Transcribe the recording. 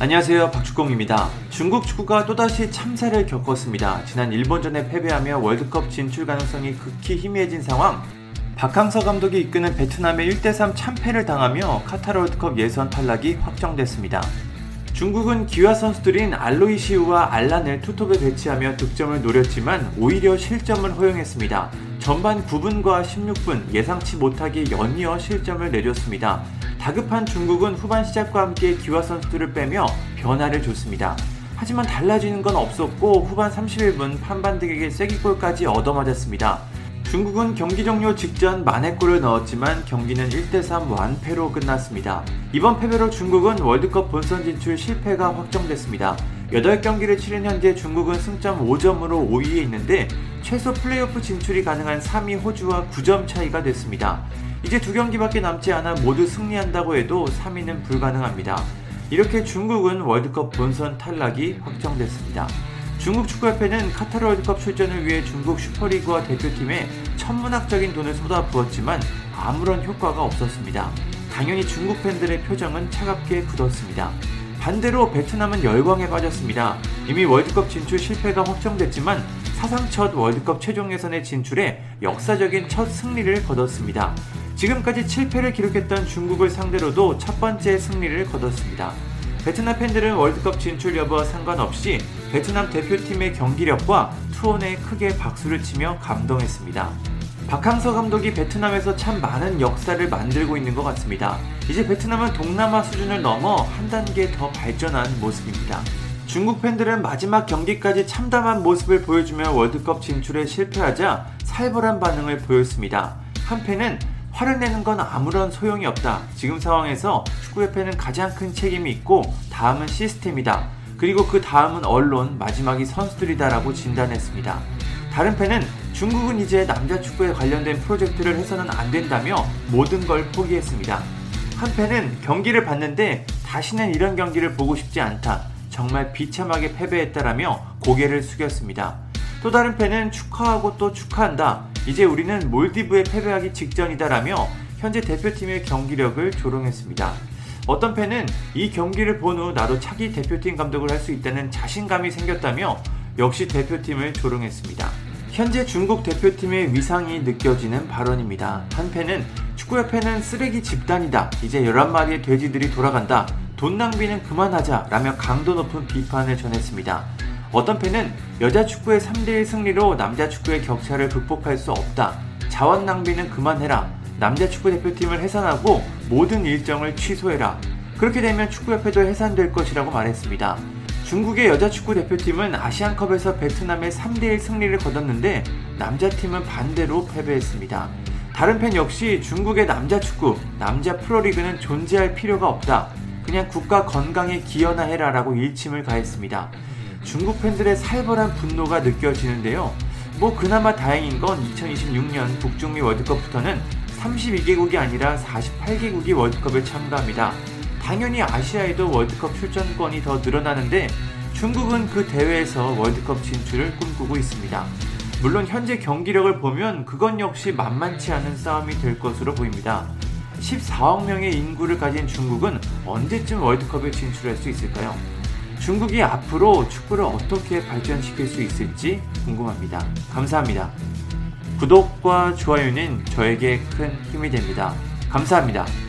안녕하세요 박주공입니다. 중국 축구가 또다시 참사를 겪었습니다. 지난 일본전에 패배하며 월드컵 진출 가능성이 극히 희미해진 상황 박항서 감독이 이끄는 베트남의 1대3 참패를 당하며 카타르 월드컵 예선 탈락이 확정됐습니다. 중국은 기화 선수들인 알로이시우와 알란을 투톱에 배치하며 득점을 노렸지만 오히려 실점을 허용했습니다. 전반 9분과 16분 예상치 못하게 연이어 실점을 내줬습니다. 다급한 중국은 후반 시작과 함께 기화 선수들을 빼며 변화를 줬습니다. 하지만 달라지는 건 없었고 후반 31분 판반득에게 쐐기골까지 얻어맞았습니다. 중국은 경기 종료 직전 만회골을 넣었지만 경기는 1대3 완패로 끝났습니다. 이번 패배로 중국은 월드컵 본선 진출 실패가 확정됐습니다. 8경기를 치른 현재 중국은 승점 5점으로 5위에 있는데 최소 플레이오프 진출이 가능한 3위 호주와 9점 차이가 됐습니다. 이제 두 경기밖에 남지 않아 모두 승리한다고 해도 3위는 불가능합니다. 이렇게 중국은 월드컵 본선 탈락이 확정됐습니다. 중국 축구협회는 카타르 월드컵 출전을 위해 중국 슈퍼리그와 대표팀에 천문학적인 돈을 쏟아부었지만 아무런 효과가 없었습니다. 당연히 중국 팬들의 표정은 차갑게 굳었습니다. 반대로 베트남은 열광에 빠졌습니다. 이미 월드컵 진출 실패가 확정됐지만 사상 첫 월드컵 최종 예선에 진출해 역사적인 첫 승리를 거뒀습니다. 지금까지 7패를 기록했던 중국을 상대로도 첫 번째 승리를 거뒀습니다. 베트남 팬들은 월드컵 진출 여부와 상관없이 베트남 대표팀의 경기력과 투혼에 크게 박수를 치며 감동했습니다. 박항서 감독이 베트남에서 참 많은 역사를 만들고 있는 것 같습니다. 이제 베트남은 동남아 수준을 넘어 한 단계 더 발전한 모습입니다. 중국 팬들은 마지막 경기까지 참담한 모습을 보여주며 월드컵 진출에 실패하자 살벌한 반응을 보였습니다. 한 팬은 화를 내는 건 아무런 소용이 없다. 지금 상황에서 축구협회는 가장 큰 책임이 있고 다음은 시스템이다. 그리고 그 다음은 언론, 마지막이 선수들이다라고 진단했습니다. 다른 팬은 중국은 이제 남자 축구에 관련된 프로젝트를 해서는 안 된다며 모든 걸 포기했습니다. 한 팬은 경기를 봤는데 다시는 이런 경기를 보고 싶지 않다. 정말 비참하게 패배했다라며 고개를 숙였습니다. 또 다른 팬은 축하하고 또 축하한다. 이제 우리는 몰디브에 패배하기 직전이다라며 현재 대표팀의 경기력을 조롱했습니다. 어떤 팬은 이 경기를 본 후 나도 차기 대표팀 감독을 할 수 있다는 자신감이 생겼다며 역시 대표팀을 조롱했습니다. 현재 중국 대표팀의 위상이 느껴지는 발언입니다. 한 팬은 축구협회는 쓰레기 집단이다. 이제 11마리의 돼지들이 돌아간다. 돈 낭비는 그만하자. 라며 강도 높은 비판을 전했습니다. 어떤 팬은 여자 축구의 3대1 승리로 남자 축구의 격차를 극복할 수 없다. 자원 낭비는 그만해라. 남자 축구 대표팀을 해산하고 모든 일정을 취소해라. 그렇게 되면 축구협회도 해산될 것이라고 말했습니다. 중국의 여자 축구 대표팀은 아시안컵에서 베트남의 3대1 승리를 거뒀는데 남자팀은 반대로 패배했습니다. 다른 팬 역시 중국의 남자 축구, 남자 프로리그는 존재할 필요가 없다. 그냥 국가 건강에 기여나 해라라고 일침을 가했습니다. 중국 팬들의 살벌한 분노가 느껴지는데요. 뭐 그나마 다행인 건 2026년 북중미 월드컵부터는 32개국이 아니라 48개국이 월드컵에 참가합니다. 당연히 아시아에도 월드컵 출전권이 더 늘어나는데 중국은 그 대회에서 월드컵 진출을 꿈꾸고 있습니다. 물론 현재 경기력을 보면 그건 역시 만만치 않은 싸움이 될 것으로 보입니다. 14억 명의 인구를 가진 중국은 언제쯤 월드컵에 진출할 수 있을까요? 중국이 앞으로 축구를 어떻게 발전시킬 수 있을지 궁금합니다. 감사합니다. 구독과 좋아요는 저에게 큰 힘이 됩니다. 감사합니다.